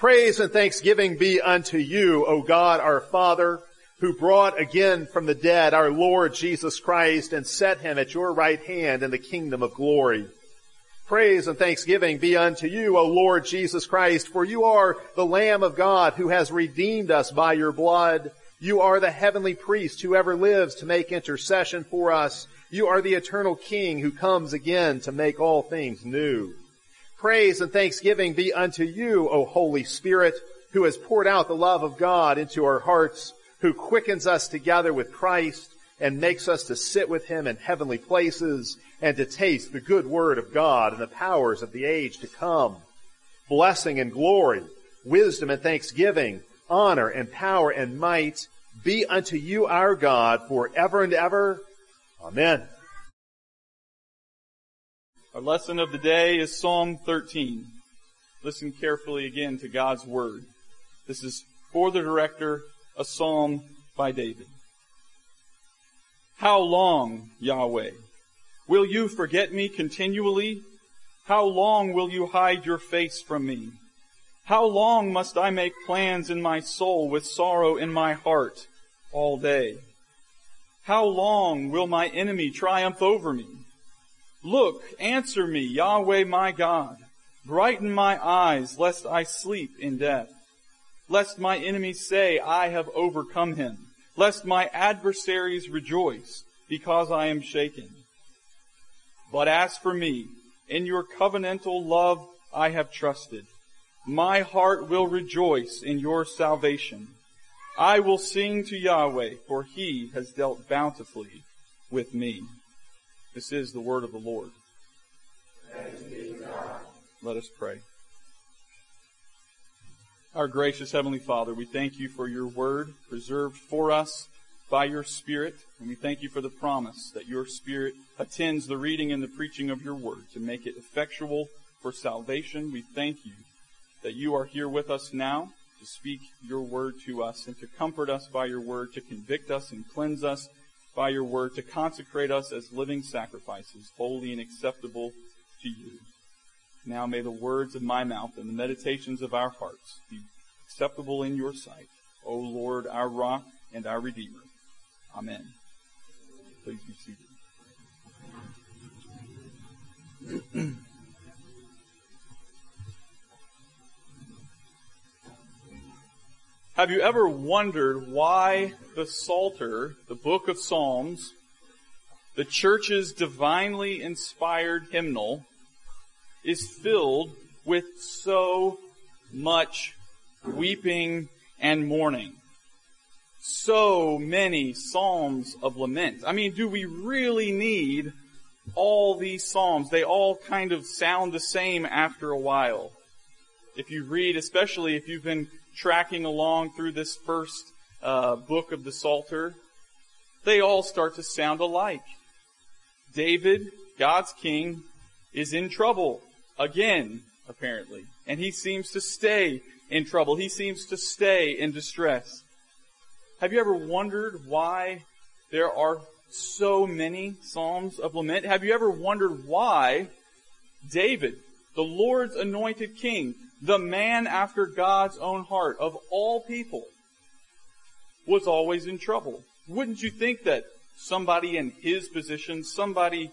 Praise and thanksgiving be unto you, O God our Father, who brought again from the dead our Lord Jesus Christ and set him at your right hand in the kingdom of glory. Praise and thanksgiving be unto you, O Lord Jesus Christ, for you are the Lamb of God who has redeemed us by your blood. You are the heavenly priest who ever lives to make intercession for us. You are the eternal King who comes again to make all things new. Praise and thanksgiving be unto you, O Holy Spirit, who has poured out the love of God into our hearts, who quickens us together with Christ and makes us to sit with him in heavenly places and to taste the good word of God and the powers of the age to come. Blessing and glory, wisdom and thanksgiving, honor and power and might be unto you our God forever and ever. Amen. Our lesson of the day is Psalm 13. Listen carefully again to God's word. This is for the director, a psalm by David. How long, Yahweh, will you forget me continually? How long will you hide your face from me? How long must I make plans in my soul with sorrow in my heart all day? How long will my enemy triumph over me? Look, answer me, Yahweh my God. Brighten my eyes, lest I sleep in death. Lest my enemies say, I have overcome him. Lest my adversaries rejoice, because I am shaken. But as for me, in your covenantal love I have trusted. My heart will rejoice in your salvation. I will sing to Yahweh, for he has dealt bountifully with me. This is the word of the Lord. Let us pray. Our gracious Heavenly Father, we thank you for your word preserved for us by your Spirit, and we thank you for the promise that your Spirit attends the reading and the preaching of your word to make it effectual for salvation. We thank you that you are here with us now to speak your word to us and to comfort us by your word, to convict us and cleanse us by your word, to consecrate us as living sacrifices, holy and acceptable to you. Now may the words of my mouth and the meditations of our hearts be acceptable in your sight, O Lord, our rock and our redeemer. Amen. Please be seated. Have you ever wondered why the Psalter, the book of Psalms, the church's divinely inspired hymnal, is filled with so much weeping and mourning? So many psalms of lament. I mean, do we really need all these psalms? They all kind of sound the same after a while. If you read, especially if you've been tracking along through this first uh, book of the Psalter, they all start to sound alike. David, God's king, is in trouble again, apparently. And he seems to stay in trouble. He seems to stay in distress. Have you ever wondered why there are so many Psalms of lament? Have you ever wondered why David, the Lord's anointed king, the man after God's own heart of all people, was always in trouble. Wouldn't you think that somebody in his position, somebody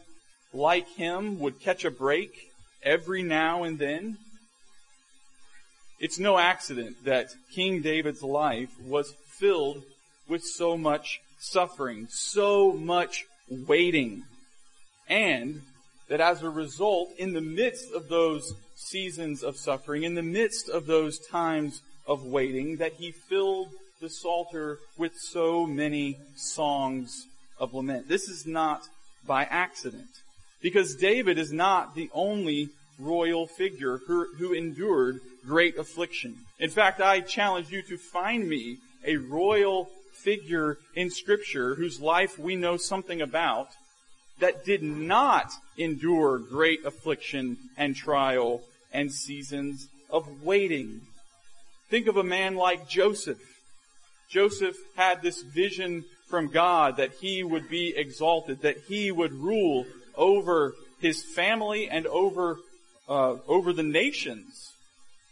like him would catch a break every now and then? It's no accident that King David's life was filled with so much suffering, so much waiting, and that as a result, in the midst of those seasons of suffering, in the midst of those times of waiting, that he filled the Psalter with so many songs of lament. This is not by accident. Because David is not the only royal figure who, who endured great affliction. In fact, I challenge you to find me a royal figure in scripture whose life we know something about that did not endure great affliction and trial and seasons of waiting. Think of a man like Joseph. Joseph had this vision from God that he would be exalted, that he would rule over his family and over uh, over the nations,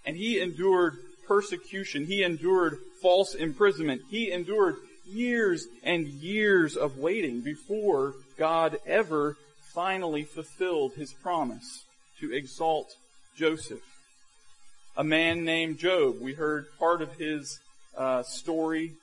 and he endured persecution. He endured false imprisonment. He endured years and years of waiting before God ever finally fulfilled his promise to exalt Joseph. A man named Job, we heard part of his uh, story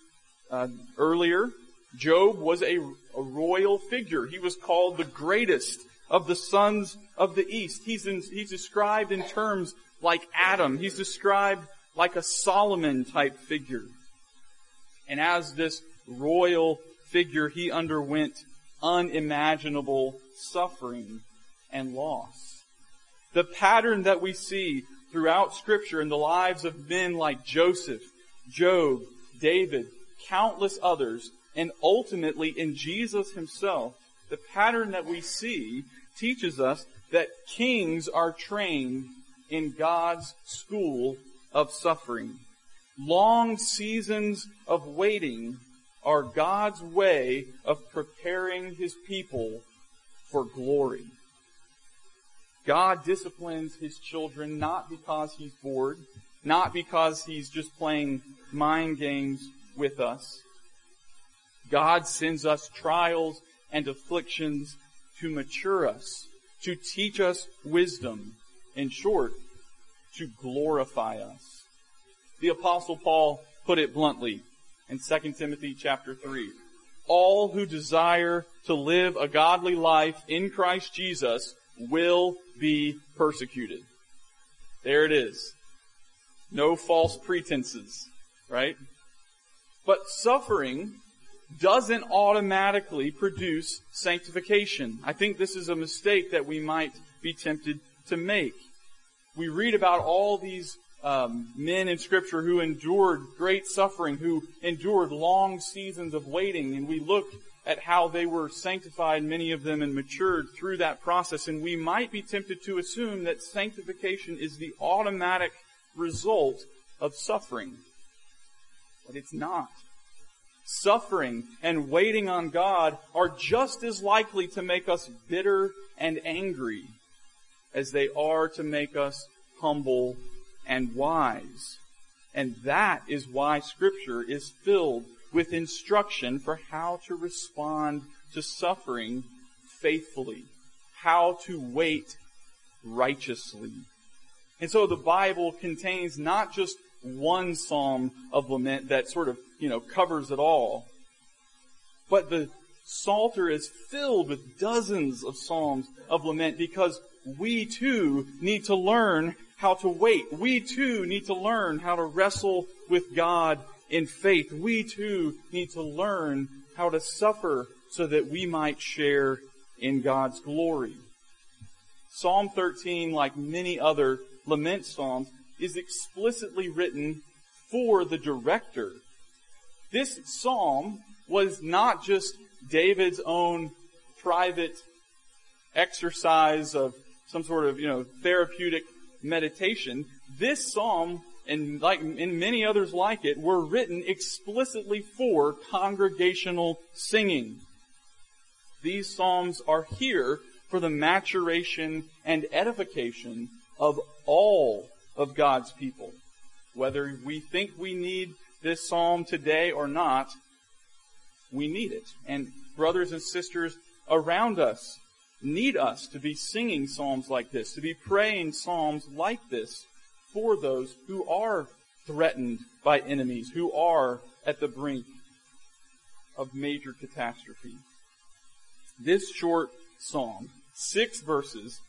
uh, earlier. Job was a, a royal figure. He was called the greatest of the sons of the east. He's, in, he's described in terms like Adam. He's described like a Solomon type figure. And as this royal figure, he underwent unimaginable suffering and loss. The pattern that we see throughout scripture in the lives of men like Joseph, Job, David, countless others, and ultimately in Jesus himself, the pattern that we see teaches us that kings are trained in God's school of suffering. Long seasons of waiting are God's way of preparing His people for glory. God disciplines His children not because He's bored, not because He's just playing mind games with us. God sends us trials and afflictions to mature us, to teach us wisdom, in short, to glorify us. The apostle Paul put it bluntly in 2 Timothy chapter 3. All who desire to live a godly life in Christ Jesus will be persecuted. There it is. No false pretenses, right? But suffering doesn't automatically produce sanctification. I think this is a mistake that we might be tempted to make. We read about all these um, men in Scripture who endured great suffering, who endured long seasons of waiting, and we look at how they were sanctified, many of them, and matured through that process, and we might be tempted to assume that sanctification is the automatic result of suffering. But it's not suffering and waiting on God are just as likely to make us bitter and angry as they are to make us humble and wise. And that is why scripture is filled with instruction for how to respond to suffering faithfully, how to wait righteously. And so the Bible contains not just one psalm of lament that sort of, you know, covers it all. But the Psalter is filled with dozens of psalms of lament because we too need to learn how to wait. We too need to learn how to wrestle with God in faith. We too need to learn how to suffer so that we might share in God's glory. Psalm 13, like many other lament psalms, is explicitly written for the director. This psalm was not just David's own private exercise of some sort of, you know, therapeutic meditation. This psalm and like and many others like it were written explicitly for congregational singing. These psalms are here for the maturation and edification of all of God's people. Whether we think we need this psalm today or not, we need it. And brothers and sisters around us need us to be singing psalms like this, to be praying psalms like this for those who are threatened by enemies, who are at the brink of major catastrophe. This short psalm, six verses,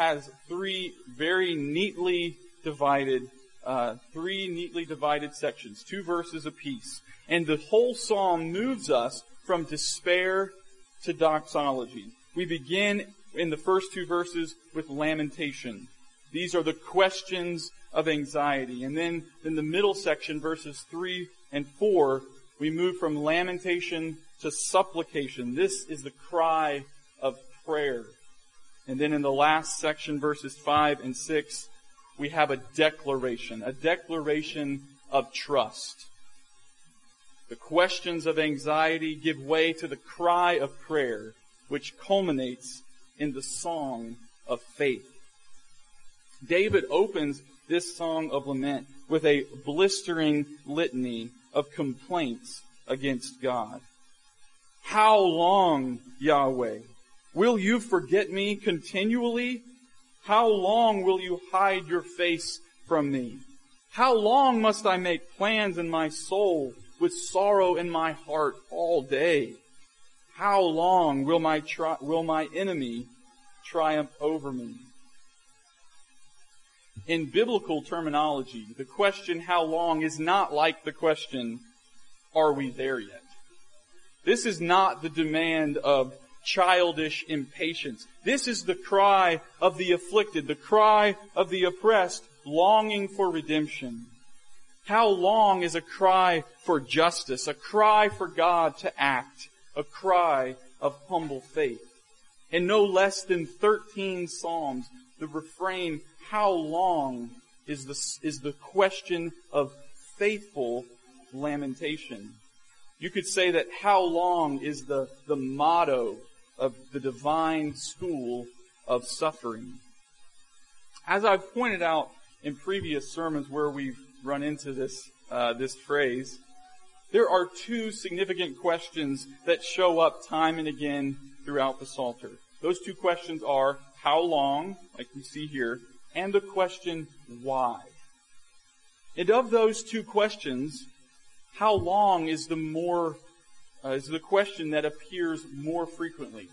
has three very neatly divided, uh, three neatly divided sections, two verses apiece. And the whole psalm moves us from despair to doxology. We begin in the first two verses with lamentation. These are the questions of anxiety. And then in the middle section, verses three and four, we move from lamentation to supplication. This is the cry of prayer. And then in the last section, verses 5 and 6, we have a declaration, a declaration of trust. The questions of anxiety give way to the cry of prayer, which culminates in the song of faith. David opens this song of lament with a blistering litany of complaints against God. How long, Yahweh? Will you forget me continually? How long will you hide your face from me? How long must I make plans in my soul with sorrow in my heart all day? How long will my, tri- will my enemy triumph over me? In biblical terminology, the question how long is not like the question, are we there yet? This is not the demand of childish impatience. This is the cry of the afflicted, the cry of the oppressed, longing for redemption. How long is a cry for justice, a cry for God to act, a cry of humble faith? In no less than 13 Psalms, the refrain, how long is the, is the question of faithful lamentation. You could say that how long is the, the motto of the divine school of suffering. As I've pointed out in previous sermons where we've run into this, uh, this phrase, there are two significant questions that show up time and again throughout the Psalter. Those two questions are how long, like we see here, and the question why. And of those two questions, how long is the more uh, is the question that appears more frequently.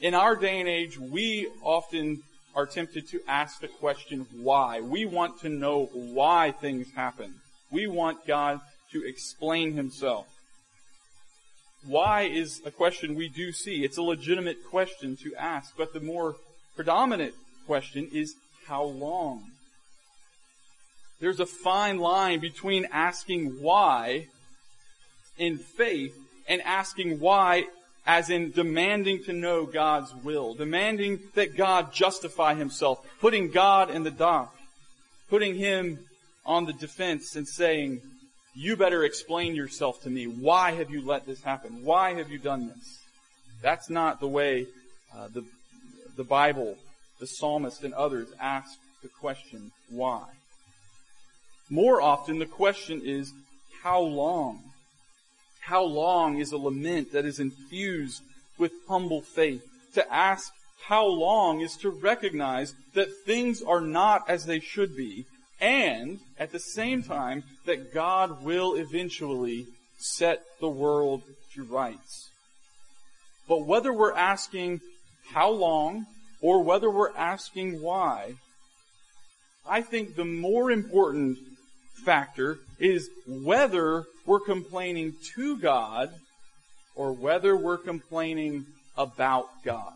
In our day and age, we often are tempted to ask the question why. We want to know why things happen. We want God to explain himself. Why is a question we do see. It's a legitimate question to ask, but the more predominant question is how long? There's a fine line between asking why in faith and asking why as in demanding to know God's will, demanding that God justify himself, putting God in the dock, putting him on the defense and saying, you better explain yourself to me. Why have you let this happen? Why have you done this? That's not the way uh, the, the Bible, the psalmist, and others ask the question, why? More often, the question is, how long? How long is a lament that is infused with humble faith? To ask how long is to recognize that things are not as they should be, and at the same time that God will eventually set the world to rights. But whether we're asking how long or whether we're asking why, I think the more important factor is whether we're complaining to God or whether we're complaining about God.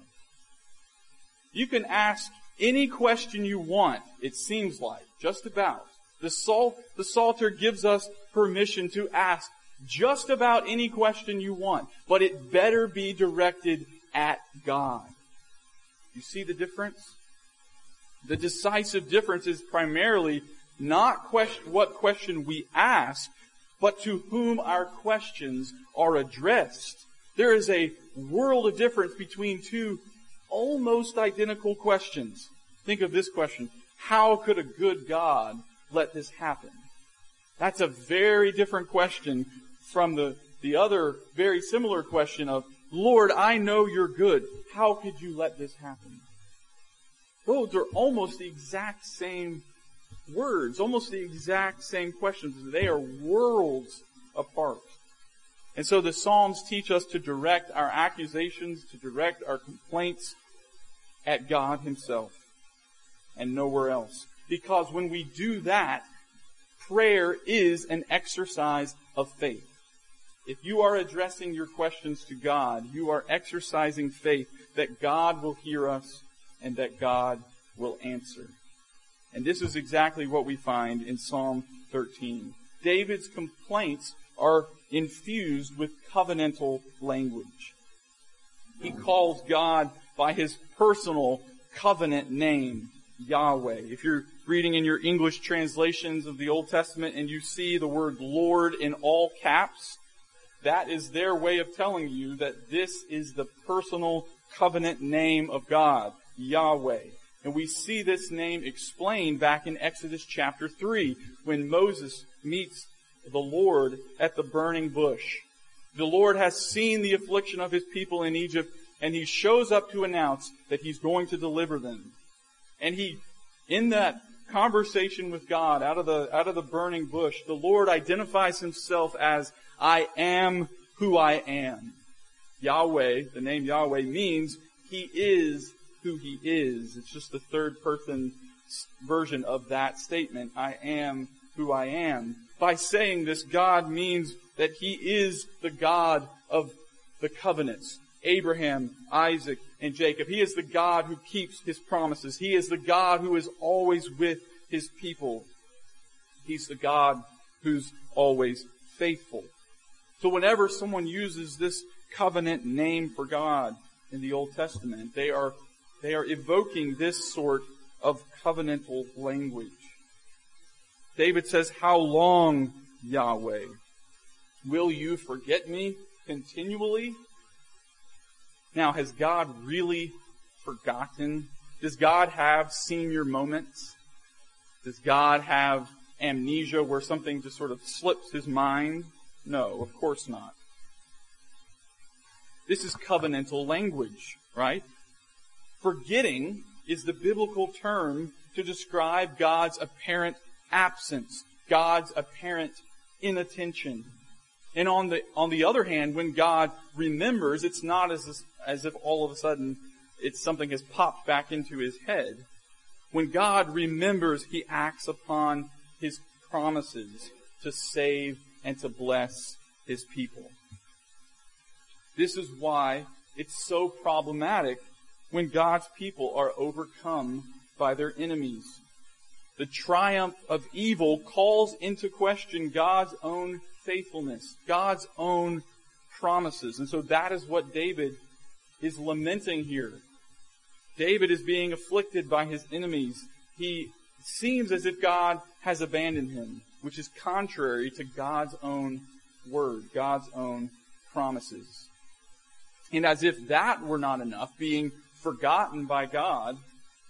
You can ask any question you want, it seems like, just about. The, Psal- the Psalter gives us permission to ask just about any question you want, but it better be directed at God. You see the difference? The decisive difference is primarily not what question we ask, but to whom our questions are addressed. There is a world of difference between two almost identical questions. Think of this question. How could a good God let this happen? That's a very different question from the, the other very similar question of, Lord, I know you're good. How could you let this happen? Those are almost the exact same words, almost the exact same questions. They are worlds apart. And so the Psalms teach us to direct our accusations, to direct our complaints at God Himself and nowhere else. Because when we do that, prayer is an exercise of faith. If you are addressing your questions to God, you are exercising faith that God will hear us and that God will answer. And this is exactly what we find in Psalm 13. David's complaints are infused with covenantal language. He calls God by his personal covenant name, Yahweh. If you're reading in your English translations of the Old Testament and you see the word Lord in all caps, that is their way of telling you that this is the personal covenant name of God, Yahweh. And we see this name explained back in Exodus chapter 3 when Moses meets the Lord at the burning bush. The Lord has seen the affliction of his people in Egypt and he shows up to announce that he's going to deliver them. And he, in that conversation with God out of the, out of the burning bush, the Lord identifies himself as, I am who I am. Yahweh, the name Yahweh means he is who he is. It's just the third person version of that statement. I am who I am. By saying this, God means that he is the God of the covenants. Abraham, Isaac, and Jacob. He is the God who keeps his promises. He is the God who is always with his people. He's the God who's always faithful. So whenever someone uses this covenant name for God in the Old Testament, they are, they are evoking this sort of covenantal language. David says, how long, Yahweh? Will you forget me continually? Now, has God really forgotten? Does God have senior moments? Does God have amnesia where something just sort of slips his mind? No, of course not. This is covenantal language, right? Forgetting is the biblical term to describe God's apparent absence, God's apparent inattention. And on the, on the other hand, when God remembers, it's not as, as if all of a sudden it's something has popped back into his head. When God remembers, he acts upon his promises to save and to bless his people. This is why it's so problematic when God's people are overcome by their enemies. The triumph of evil calls into question God's own faithfulness, God's own promises. And so that is what David is lamenting here. David is being afflicted by his enemies. He seems as if God has abandoned him, which is contrary to God's own word, God's own promises. And as if that were not enough, being forgotten by God,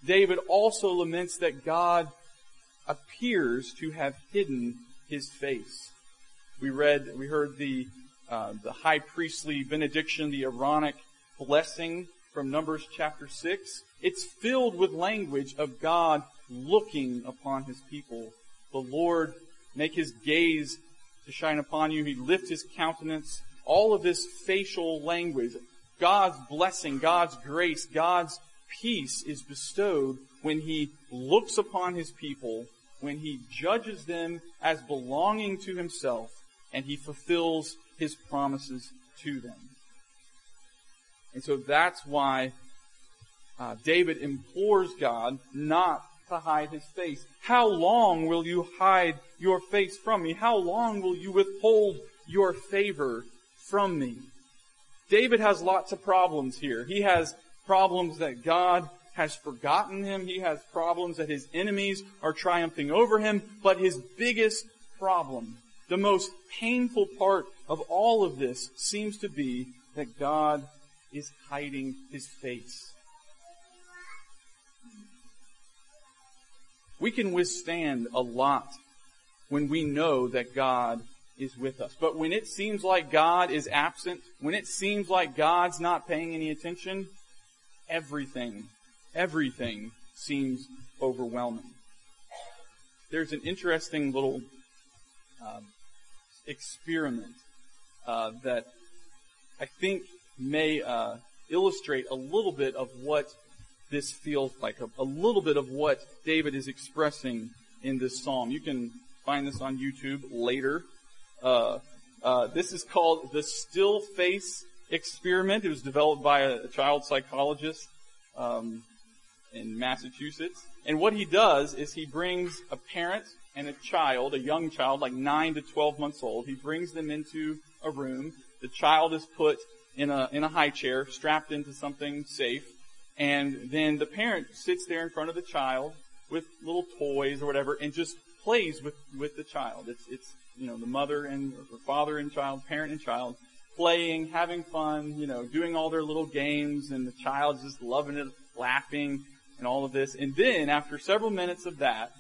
David also laments that God appears to have hidden his face. We read, we heard the, uh, the high priestly benediction, the Aaronic blessing from Numbers chapter 6. It's filled with language of God looking upon his people. The Lord make his gaze to shine upon you. He lift his countenance. All of this facial language, God's blessing, God's grace, God's peace is bestowed when he looks upon his people, when he judges them as belonging to himself, and he fulfills his promises to them. And so that's why uh, David implores God not to hide his face. How long will you hide your face from me? How long will you withhold your favor from me? David has lots of problems here. He has problems that God has forgotten him. He has problems that his enemies are triumphing over him. But his biggest problem the most painful part of all of this seems to be that God is hiding his face. We can withstand a lot when we know that God is with us. But when it seems like God is absent, when it seems like God's not paying any attention, everything, everything seems overwhelming. There's an interesting little um, experiment uh, that I think may uh, illustrate a little bit of what this feels like, a, a, little bit of what David is expressing in this psalm. You can find this on YouTube later. Uh, uh this is called the still face experiment. It was developed by a, a child psychologist um, in Massachusetts. And what he does is he brings a parent and a child, a young child, like 9 to 12 months old. He brings them into a room. The child is put in a, in a high chair, strapped into something safe. And then the parent sits there in front of the child with little toys or whatever and just plays with, with the child. It's, it's, you know, the mother and the father and child, parent and child playing, having fun, you know, doing all their little games and the child's just loving it, laughing and all of this. And then after several minutes of that,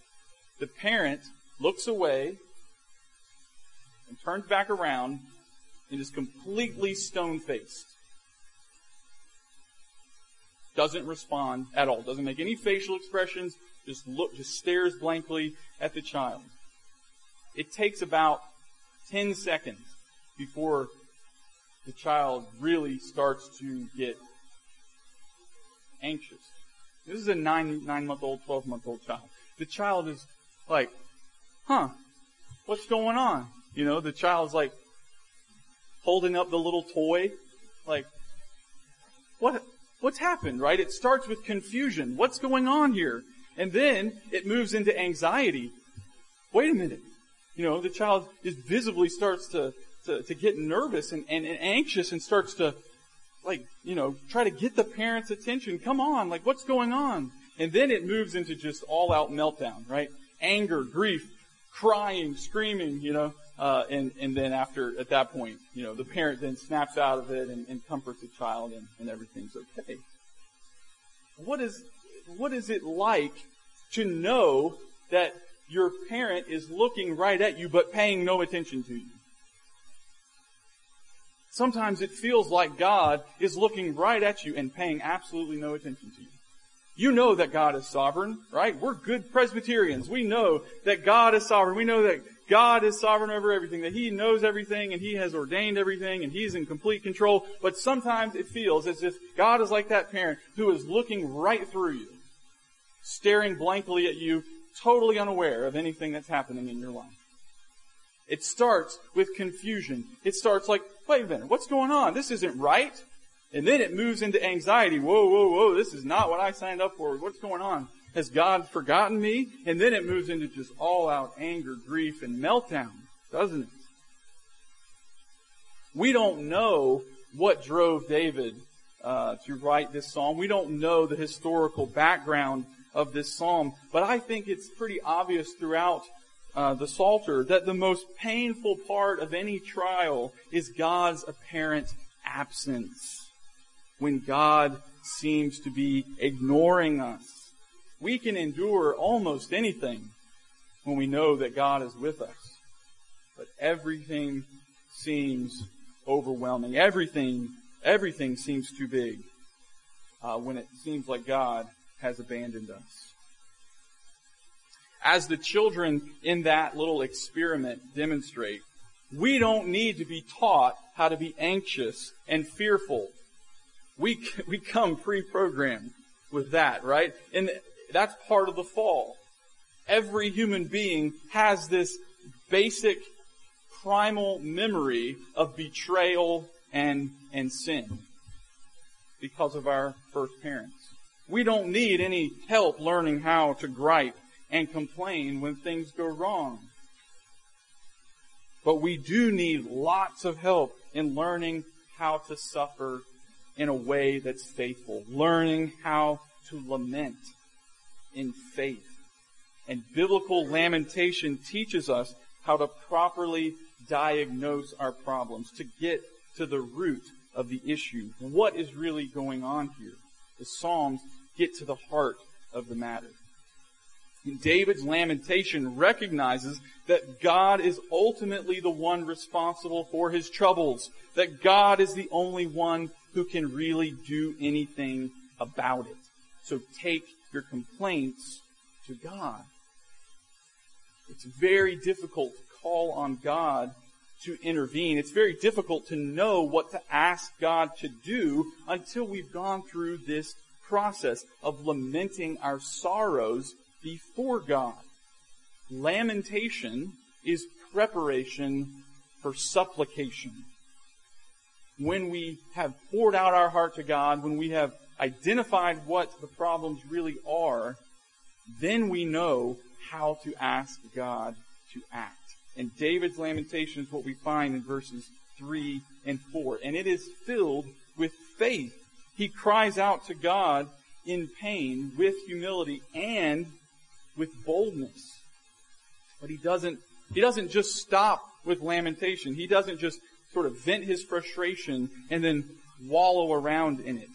the parent looks away and turns back around and is completely stone faced. Doesn't respond at all. Doesn't make any facial expressions. Just look, just stares blankly at the child. It takes about 10 seconds before the child really starts to get anxious. This is a nine, nine month old, 12 month old child. The child is like, huh, what's going on? You know, the child's like holding up the little toy, like, what, what's happened, right? It starts with confusion. What's going on here? And then it moves into anxiety. Wait a minute. You know, the child just visibly starts to, to, to get nervous and, and, and anxious and starts to, like, you know, try to get the parent's attention. Come on, like, what's going on? And then it moves into just all out meltdown, right? Anger, grief, crying, screaming, you know, uh, and, and then after, at that point, you know, the parent then snaps out of it and, and comforts the child and, and everything's okay. What is, what is it like to know that your parent is looking right at you but paying no attention to you? Sometimes it feels like God is looking right at you and paying absolutely no attention to you. You know that God is sovereign, right? We're good Presbyterians. We know that God is sovereign. We know that God is sovereign over everything, that He knows everything and He has ordained everything and He's in complete control. But sometimes it feels as if God is like that parent who is looking right through you, staring blankly at you, totally unaware of anything that's happening in your life. It starts with confusion. It starts like, wait a minute, what's going on? This isn't right. And then it moves into anxiety. Whoa, whoa, whoa, this is not what I signed up for. What's going on? Has God forgotten me? And then it moves into just all out anger, grief, and meltdown, doesn't it? We don't know what drove David uh, to write this psalm. We don't know the historical background of this psalm, but I think it's pretty obvious throughout uh, the Psalter that the most painful part of any trial is God's apparent absence. When God seems to be ignoring us. We can endure almost anything when we know that God is with us. But everything seems overwhelming. Everything, everything seems too big uh, when it seems like God has abandoned us. As the children in that little experiment demonstrate, we don't need to be taught how to be anxious and fearful. We, we come pre-programmed with that, right? And that's part of the fall. Every human being has this basic primal memory of betrayal and, and sin because of our first parents. We don't need any help learning how to gripe and complain when things go wrong. But we do need lots of help in learning how to suffer in a way that's faithful, learning how to lament in faith. And biblical lamentation teaches us how to properly diagnose our problems, to get to the root of the issue. What is really going on here? The Psalms get to the heart of the matter. David's lamentation recognizes that God is ultimately the one responsible for his troubles, that God is the only one who can really do anything about it. So take your complaints to God. It's very difficult to call on God to intervene. It's very difficult to know what to ask God to do until we've gone through this process of lamenting our sorrows before God. Lamentation is preparation for supplication. When we have poured out our heart to God, when we have identified what the problems really are, then we know how to ask God to act. And David's lamentation is what we find in verses 3 and 4. And it is filled with faith. He cries out to God in pain with humility and with boldness. But he doesn't, he doesn't just stop with lamentation. He doesn't just sort of vent his frustration and then wallow around in it.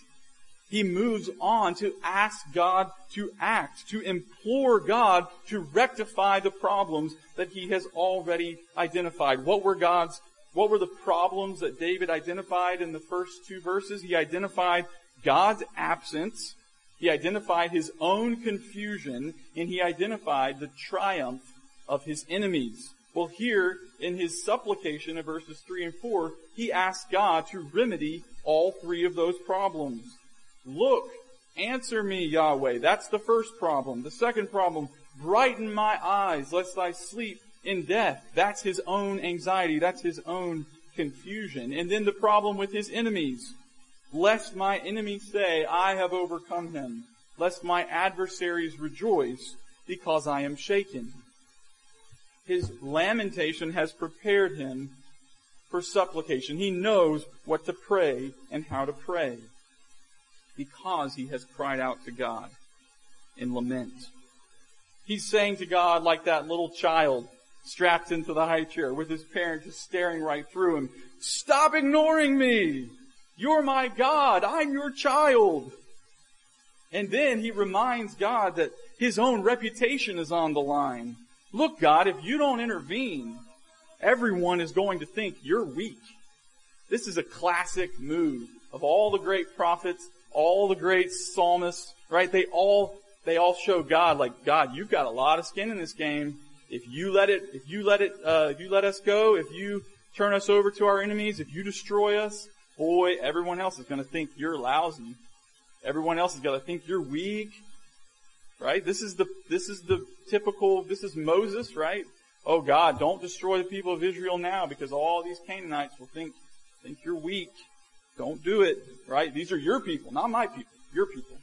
he moves on to ask God to act, to implore God to rectify the problems that he has already identified. What were God's, what were the problems that David identified in the first two verses? He identified God's absence, he identified his own confusion, and he identified the triumph of his enemies. Well, here in his supplication of verses 3 and 4, he asks God to remedy all three of those problems. Look, answer me, Yahweh. That's the first problem. The second problem, brighten my eyes, lest I sleep in death. That's his own anxiety. That's his own confusion. And then the problem with his enemies. Lest my enemies say, I have overcome him. Lest my adversaries rejoice because I am shaken. His lamentation has prepared him for supplication. He knows what to pray and how to pray because he has cried out to God in lament. He's saying to God like that little child strapped into the high chair with his parents just staring right through him. Stop ignoring me! You're my God! I'm your child! And then he reminds God that his own reputation is on the line. Look, God, if you don't intervene, everyone is going to think you're weak. This is a classic move of all the great prophets all the great psalmists, right? They all, they all show God like, God, you've got a lot of skin in this game. If you let it, if you let it, uh, if you let us go, if you turn us over to our enemies, if you destroy us, boy, everyone else is going to think you're lousy. Everyone else is going to think you're weak. Right? This is the, this is the typical, this is Moses, right? Oh God, don't destroy the people of Israel now because all these Canaanites will think, think you're weak. Don't do it, right? These are your people, not my people. Your people.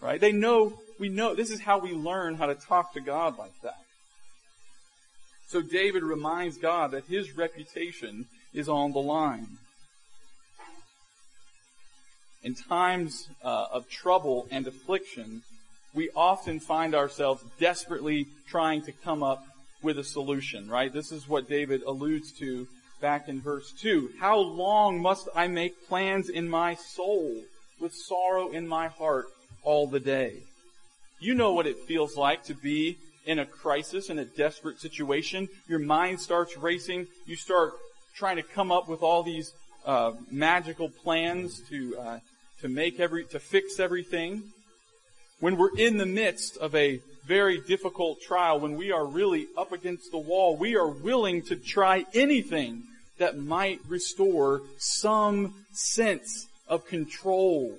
Right? They know, we know, this is how we learn how to talk to God like that. So David reminds God that his reputation is on the line. In times uh, of trouble and affliction, we often find ourselves desperately trying to come up with a solution, right? This is what David alludes to back in verse 2. How long must I make plans in my soul with sorrow in my heart all the day? You know what it feels like to be in a crisis, in a desperate situation. Your mind starts racing. You start trying to come up with all these uh, magical plans to uh, to make every to fix everything. When we're in the midst of a very difficult trial, when we are really up against the wall, we are willing to try anything that might restore some sense of control.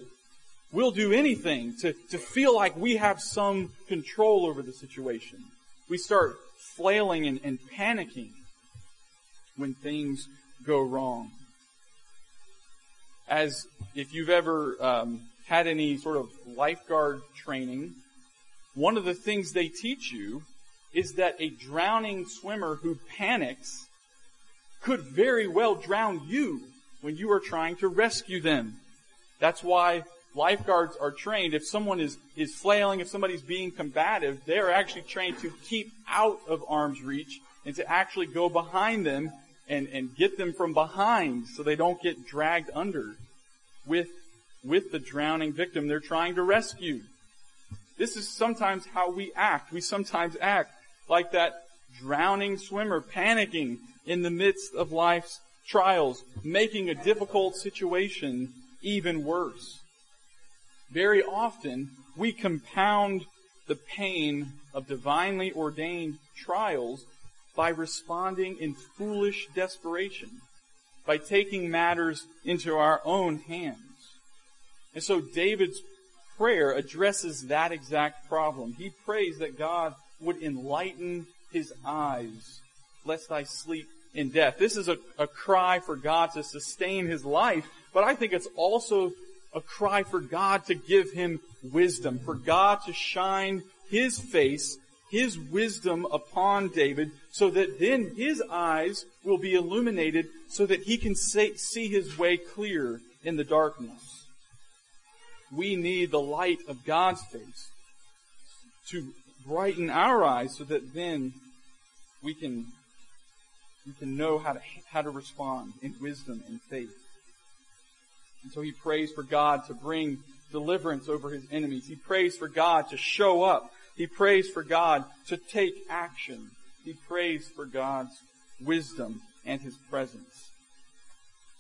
We'll do anything to, to feel like we have some control over the situation. We start flailing and, and panicking when things go wrong. As if you've ever um, had any sort of lifeguard training, one of the things they teach you is that a drowning swimmer who panics could very well drown you when you are trying to rescue them. That's why lifeguards are trained. If someone is, is flailing, if somebody's being combative, they're actually trained to keep out of arm's reach and to actually go behind them and, and get them from behind so they don't get dragged under with, with the drowning victim they're trying to rescue. This is sometimes how we act. We sometimes act like that drowning swimmer, panicking, in the midst of life's trials, making a difficult situation even worse. Very often, we compound the pain of divinely ordained trials by responding in foolish desperation, by taking matters into our own hands. And so David's prayer addresses that exact problem. He prays that God would enlighten his eyes, lest I sleep in death. This is a, a cry for God to sustain his life, but I think it's also a cry for God to give him wisdom, for God to shine his face, his wisdom upon David, so that then his eyes will be illuminated so that he can see his way clear in the darkness. We need the light of God's face to brighten our eyes so that then we can we can know how to, how to respond in wisdom and faith. And so he prays for God to bring deliverance over his enemies. He prays for God to show up. He prays for God to take action. He prays for God's wisdom and his presence.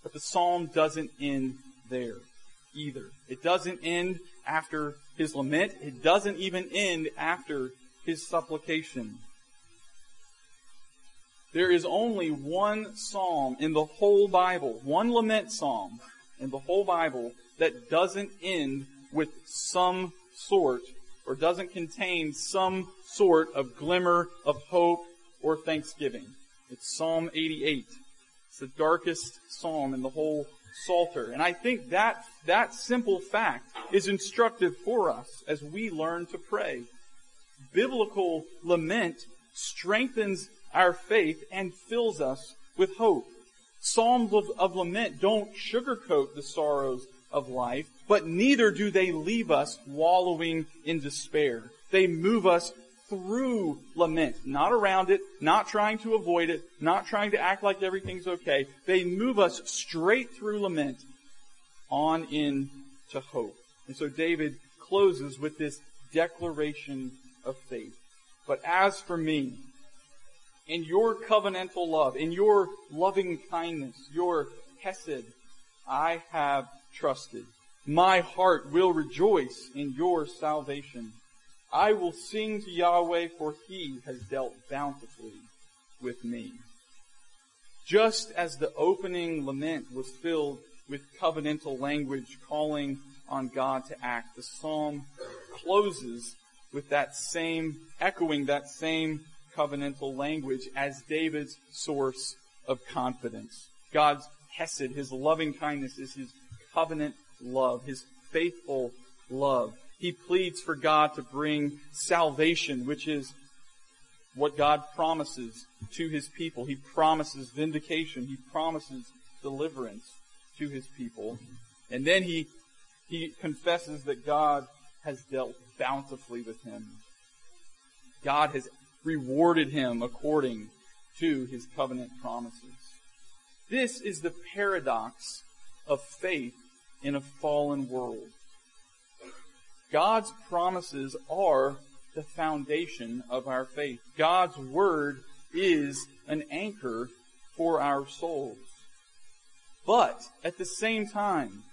But the psalm doesn't end there either. It doesn't end after his lament. It doesn't even end after his supplication. There is only one psalm in the whole Bible, one lament psalm in the whole Bible that doesn't end with some sort or doesn't contain some sort of glimmer of hope or thanksgiving. It's Psalm 88. It's the darkest psalm in the whole Psalter. And I think that, that simple fact is instructive for us as we learn to pray. Biblical lament strengthens our faith and fills us with hope. Psalms of, of lament don't sugarcoat the sorrows of life, but neither do they leave us wallowing in despair. They move us through lament, not around it, not trying to avoid it, not trying to act like everything's okay. They move us straight through lament on in to hope. And so David closes with this declaration of faith. But as for me, in your covenantal love, in your loving kindness, your hesed, I have trusted. My heart will rejoice in your salvation. I will sing to Yahweh for he has dealt bountifully with me. Just as the opening lament was filled with covenantal language calling on God to act, the psalm closes with that same, echoing that same covenantal language as David's source of confidence. God's hesed, his loving kindness is his covenant love, his faithful love. He pleads for God to bring salvation, which is what God promises to his people. He promises vindication. He promises deliverance to his people. And then he, he confesses that God has dealt bountifully with him. God has rewarded him according to his covenant promises. This is the paradox of faith in a fallen world. God's promises are the foundation of our faith. God's word is an anchor for our souls. But at the same time,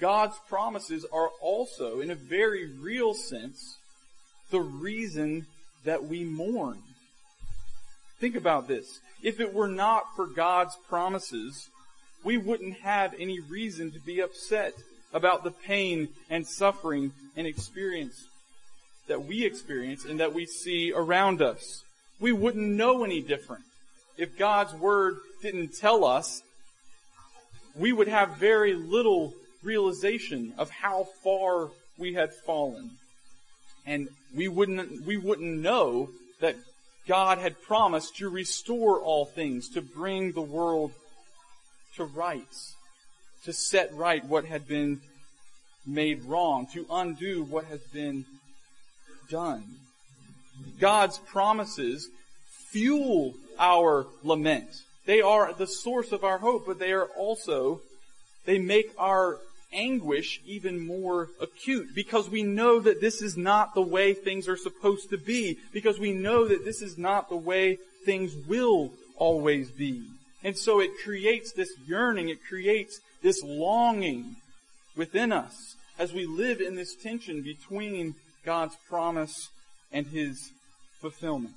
God's promises are also, in a very real sense, the reason that we mourn. Think about this. If it were not for God's promises, we wouldn't have any reason to be upset about the pain and suffering and experience that we experience and that we see around us. We wouldn't know any different. If God's Word didn't tell us, we would have very little realization of how far we had fallen. And we wouldn't, we wouldn't know that God had promised to restore all things, to bring the world to rights, to set right what had been made wrong, to undo what has been done. God's promises fuel our lament. They are the source of our hope, but they are also, they make our anguish even more acute because we know that this is not the way things are supposed to be, because we know that this is not the way things will always be. And so it creates this yearning, it creates this longing within us as we live in this tension between God's promise and His fulfillment.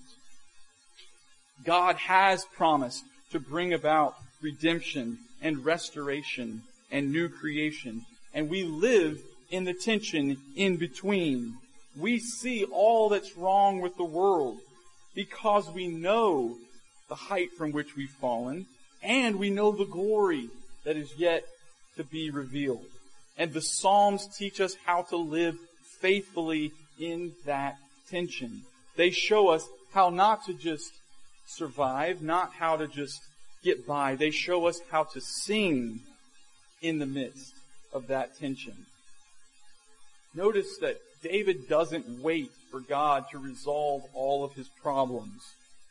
God has promised to bring about redemption and restoration and new creation. And we live in the tension in between. We see all that's wrong with the world because we know the height from which we've fallen and we know the glory that is yet to be revealed. And the Psalms teach us how to live faithfully in that tension. They show us how not to just survive, not how to just get by. They show us how to sing in the midst of that tension. Notice that David doesn't wait for God to resolve all of his problems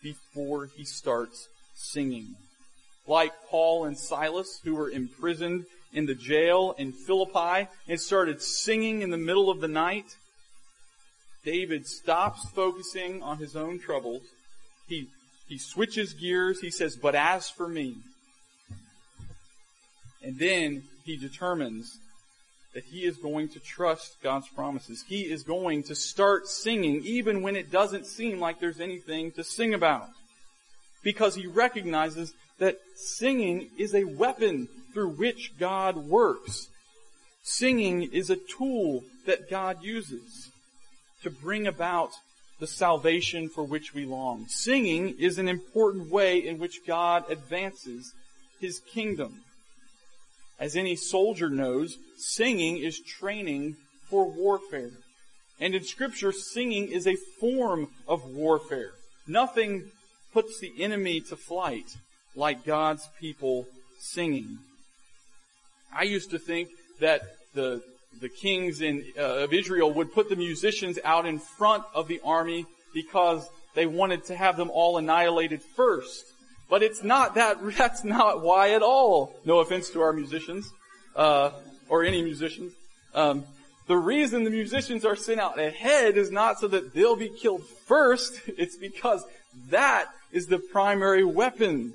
before he starts singing. Like Paul and Silas, who were imprisoned in the jail in Philippi and started singing in the middle of the night, David stops focusing on his own troubles. He, he switches gears. He says, but as for me, and then he determines that he is going to trust God's promises. He is going to start singing even when it doesn't seem like there's anything to sing about. Because he recognizes that singing is a weapon through which God works. Singing is a tool that God uses to bring about the salvation for which we long. Singing is an important way in which God advances His kingdom. As any soldier knows, singing is training for warfare. And in scripture, singing is a form of warfare. Nothing puts the enemy to flight like God's people singing. I used to think that the the kings in, uh, of Israel would put the musicians out in front of the army because they wanted to have them all annihilated first. But it's not that, that's not why at all. No offense to our musicians, uh, or any musicians. Um, the reason the musicians are sent out ahead is not so that they'll be killed first. It's because that is the primary weapon.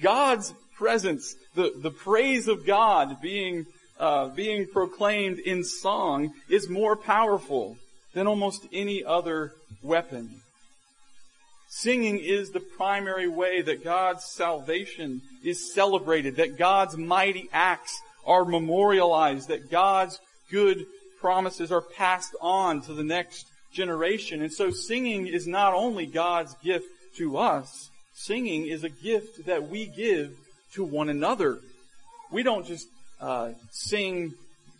God's presence, the, the praise of God being, uh, being proclaimed in song is more powerful than almost any other weapon. Singing is the primary way that God's salvation is celebrated, that God's mighty acts are memorialized, that God's good promises are passed on to the next generation. And so singing is not only God's gift to us, singing is a gift that we give to one another. We don't just uh, sing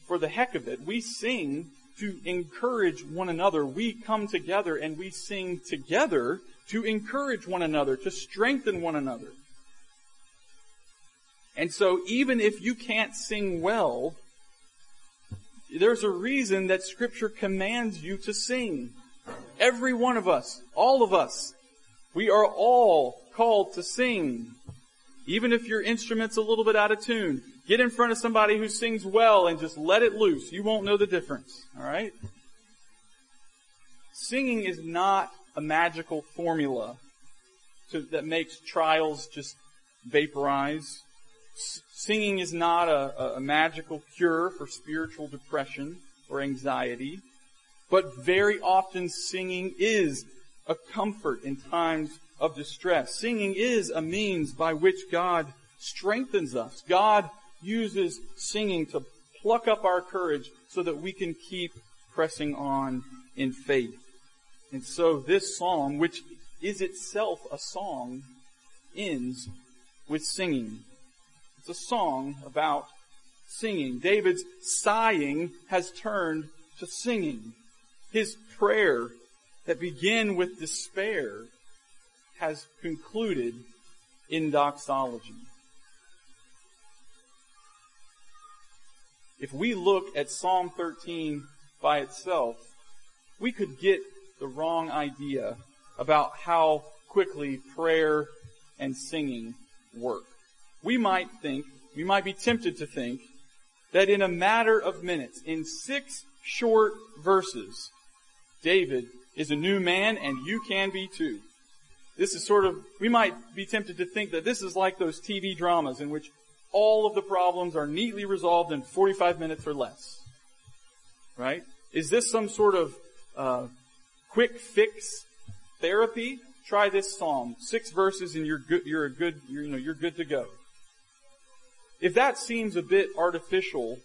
for the heck of it. We sing to encourage one another. We come together and we sing together to encourage one another, to strengthen one another. And so even if you can't sing well, there's a reason that scripture commands you to sing. Every one of us, all of us, we are all called to sing. Even if your instrument's a little bit out of tune, get in front of somebody who sings well and just let it loose. You won't know the difference. Alright? Singing is not a magical formula to, that makes trials just vaporize. S- singing is not a, a magical cure for spiritual depression or anxiety, but very often singing is a comfort in times of distress. Singing is a means by which God strengthens us. God uses singing to pluck up our courage so that we can keep pressing on in faith. And so this song, which is itself a song, ends with singing. It's a song about singing. David's sighing has turned to singing. His prayer that began with despair has concluded in doxology. If we look at Psalm 13 by itself, we could get the wrong idea about how quickly prayer and singing work. We might think, we might be tempted to think, that in a matter of minutes, in six short verses, David is a new man and you can be too. This is sort of, we might be tempted to think that this is like those TV dramas in which all of the problems are neatly resolved in 45 minutes or less. Right? Is this some sort of uh, quick fix therapy, try this psalm. Six verses and you're good, you're a good, you're, you know, you're good to go. If that seems a bit artificial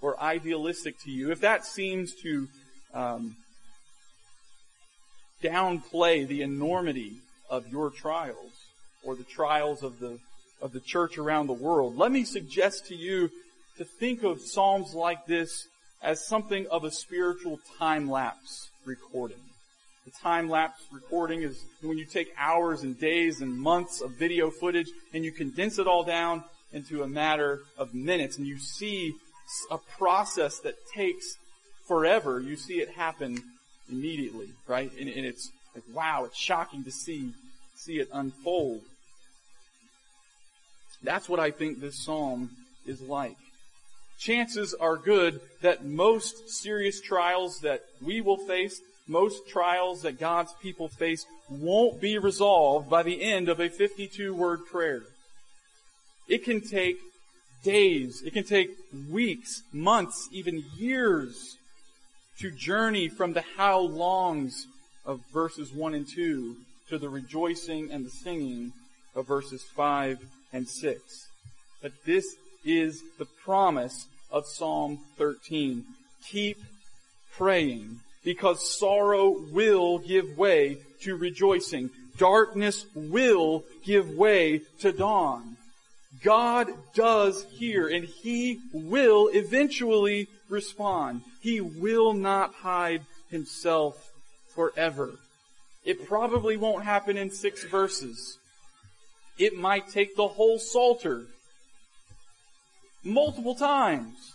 or idealistic to you, if that seems to um, downplay the enormity of your trials or the trials of the of the church around the world, let me suggest to you to think of psalms like this as something of a spiritual time lapse recording. The time lapse recording is when you take hours and days and months of video footage and you condense it all down into a matter of minutes and you see a process that takes forever. You see it happen immediately, right? And, and it's like, wow, it's shocking to see, see it unfold. That's what I think this psalm is like. chances are good that most serious trials that we will face, most trials that God's people face won't be resolved by the end of a 52 word prayer. It can take days, it can take weeks, months, even years to journey from the how longs of verses 1 and 2 to the rejoicing and the singing of verses 5 and 6. But this is the promise of Psalm 13. Keep praying because sorrow will give way to rejoicing. Darkness will give way to dawn. God does hear and He will eventually respond. He will not hide Himself forever. It probably won't happen in six verses. It might take the whole Psalter multiple times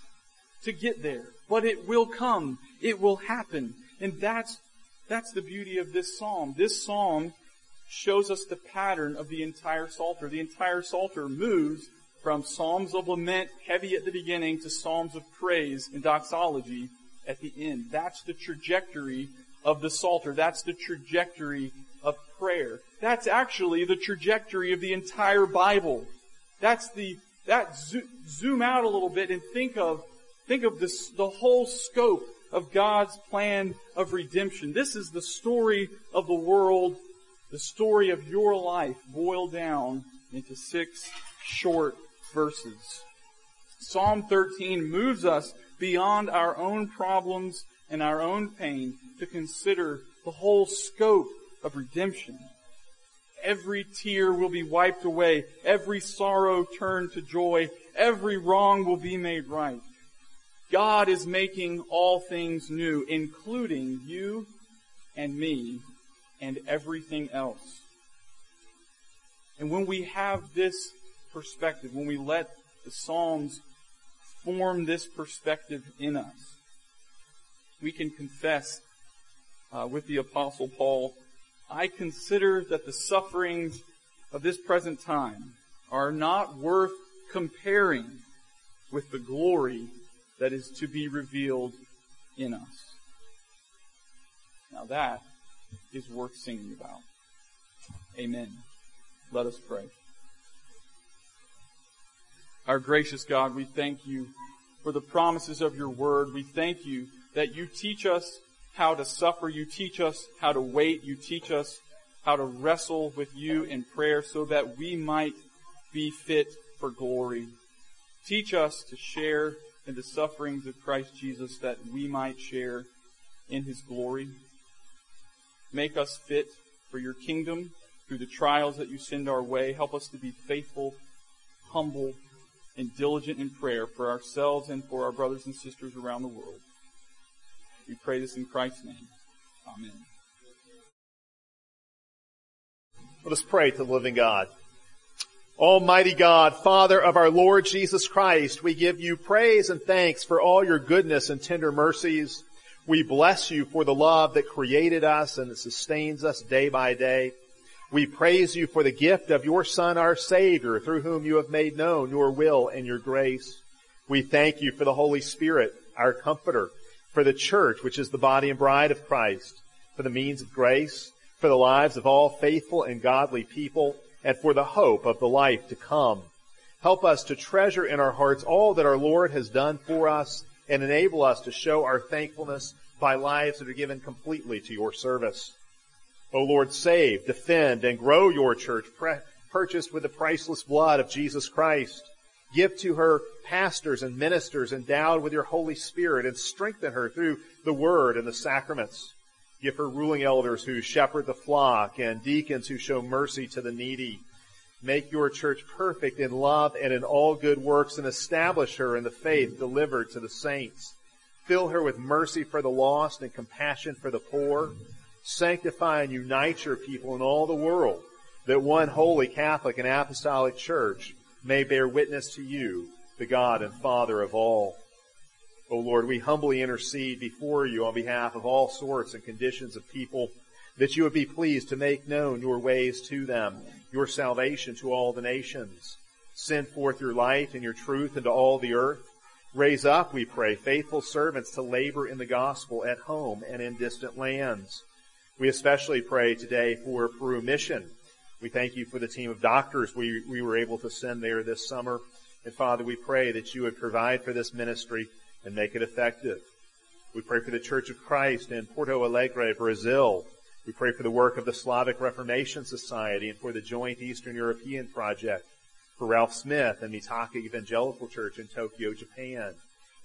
to get there, but it will come. It will happen. And that's, that's the beauty of this psalm. This psalm shows us the pattern of the entire Psalter. The entire Psalter moves from Psalms of lament, heavy at the beginning, to Psalms of praise and doxology at the end. That's the trajectory of the Psalter. That's the trajectory of prayer. That's actually the trajectory of the entire Bible. That's the, that zoom out a little bit and think of, think of this, the whole scope of God's plan of redemption. This is the story of the world, the story of your life boiled down into six short verses. Psalm 13 moves us beyond our own problems and our own pain to consider the whole scope of redemption. Every tear will be wiped away. Every sorrow turned to joy. Every wrong will be made right. God is making all things new, including you and me and everything else. And when we have this perspective, when we let the Psalms form this perspective in us, we can confess uh, with the Apostle Paul, I consider that the sufferings of this present time are not worth comparing with the glory that is to be revealed in us. Now that is worth singing about. Amen. Let us pray. Our gracious God, we thank you for the promises of your word. We thank you that you teach us how to suffer. You teach us how to wait. You teach us how to wrestle with you in prayer so that we might be fit for glory. Teach us to share in the sufferings of Christ Jesus that we might share in his glory. Make us fit for your kingdom through the trials that you send our way. Help us to be faithful, humble, and diligent in prayer for ourselves and for our brothers and sisters around the world. We pray this in Christ's name. Amen. Let us pray to the living God. Almighty God, Father of our Lord Jesus Christ, we give you praise and thanks for all your goodness and tender mercies. We bless you for the love that created us and that sustains us day by day. We praise you for the gift of your Son, our Savior, through whom you have made known your will and your grace. We thank you for the Holy Spirit, our Comforter, for the church, which is the body and bride of Christ, for the means of grace, for the lives of all faithful and godly people, and for the hope of the life to come. Help us to treasure in our hearts all that our Lord has done for us and enable us to show our thankfulness by lives that are given completely to your service. O Lord, save, defend, and grow your church, pre- purchased with the priceless blood of Jesus Christ. Give to her pastors and ministers endowed with your Holy Spirit and strengthen her through the word and the sacraments. Give her ruling elders who shepherd the flock and deacons who show mercy to the needy. Make your church perfect in love and in all good works and establish her in the faith delivered to the saints. Fill her with mercy for the lost and compassion for the poor. Sanctify and unite your people in all the world that one holy Catholic and apostolic church may bear witness to you, the God and Father of all. O Lord, we humbly intercede before you on behalf of all sorts and conditions of people, that you would be pleased to make known your ways to them, your salvation to all the nations. Send forth your light and your truth into all the earth. Raise up, we pray, faithful servants to labor in the gospel at home and in distant lands. We especially pray today for Peru Mission. We thank you for the team of doctors we, we were able to send there this summer. And Father, we pray that you would provide for this ministry and make it effective. We pray for the Church of Christ in Porto Alegre, Brazil. We pray for the work of the Slavic Reformation Society and for the joint Eastern European project, for Ralph Smith and Mitaka Evangelical Church in Tokyo, Japan,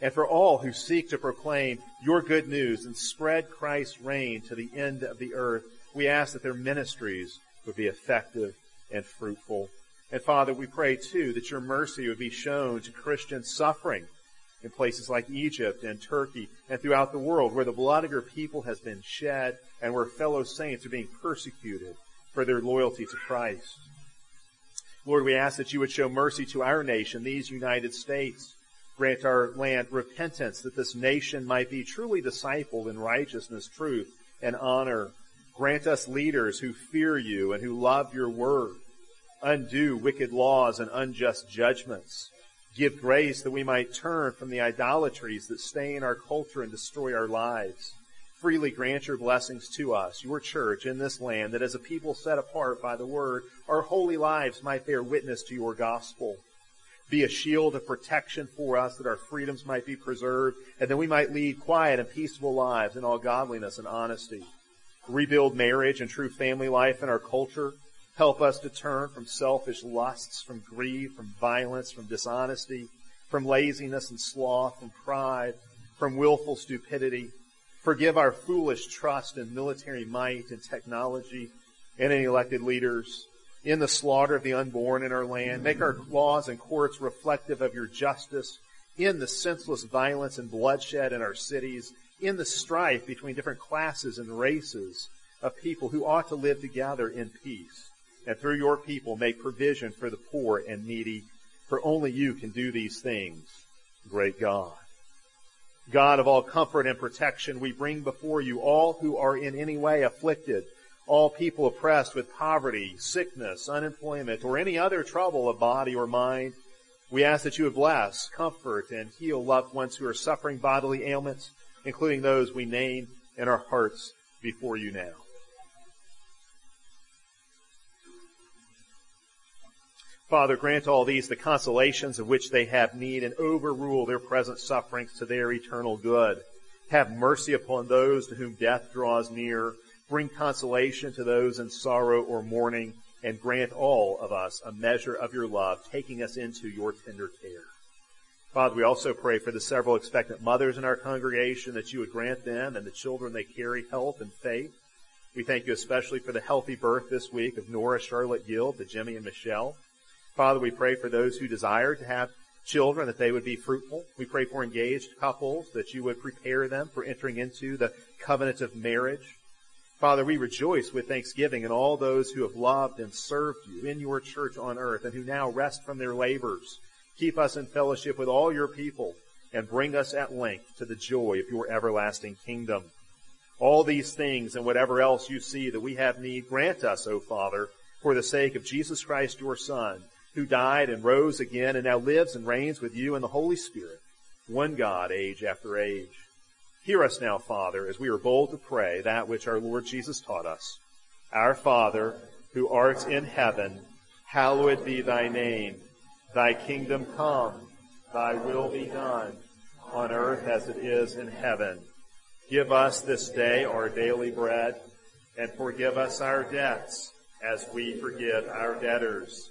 and for all who seek to proclaim your good news and spread Christ's reign to the end of the earth. We ask that their ministries would be effective and fruitful. And Father, we pray too that your mercy would be shown to Christians suffering in places like Egypt and Turkey and throughout the world where the blood of your people has been shed and where fellow saints are being persecuted for their loyalty to Christ. Lord, we ask that you would show mercy to our nation, these United States. Grant our land repentance that this nation might be truly discipled in righteousness, truth, and honor. Grant us leaders who fear you and who love your word. Undo wicked laws and unjust judgments. Give grace that we might turn from the idolatries that stain our culture and destroy our lives. Freely grant your blessings to us, your church in this land, that as a people set apart by the word, our holy lives might bear witness to your gospel. Be a shield of protection for us that our freedoms might be preserved and that we might lead quiet and peaceful lives in all godliness and honesty. Rebuild marriage and true family life in our culture Help us to turn from selfish lusts, from greed, from violence, from dishonesty, from laziness and sloth, from pride, from willful stupidity. Forgive our foolish trust in military might and technology and in elected leaders, in the slaughter of the unborn in our land. Make our laws and courts reflective of your justice, in the senseless violence and bloodshed in our cities, in the strife between different classes and races of people who ought to live together in peace and through your people make provision for the poor and needy, for only you can do these things, great God. God of all comfort and protection, we bring before you all who are in any way afflicted, all people oppressed with poverty, sickness, unemployment, or any other trouble of body or mind. We ask that you would bless, comfort, and heal loved ones who are suffering bodily ailments, including those we name in our hearts before you now. Father, grant all these the consolations of which they have need and overrule their present sufferings to their eternal good. Have mercy upon those to whom death draws near. Bring consolation to those in sorrow or mourning and grant all of us a measure of your love, taking us into your tender care. Father, we also pray for the several expectant mothers in our congregation that you would grant them and the children they carry health and faith. We thank you especially for the healthy birth this week of Nora Charlotte Gill to Jimmy and Michelle. Father, we pray for those who desire to have children that they would be fruitful. We pray for engaged couples that you would prepare them for entering into the covenant of marriage. Father, we rejoice with thanksgiving in all those who have loved and served you in your church on earth and who now rest from their labors. Keep us in fellowship with all your people and bring us at length to the joy of your everlasting kingdom. All these things and whatever else you see that we have need, grant us, O Father, for the sake of Jesus Christ, your Son, who died and rose again and now lives and reigns with you in the Holy Spirit, one God, age after age. Hear us now, Father, as we are bold to pray that which our Lord Jesus taught us. Our Father, who art in heaven, hallowed be thy name. Thy kingdom come, thy will be done, on earth as it is in heaven. Give us this day our daily bread, and forgive us our debts, as we forgive our debtors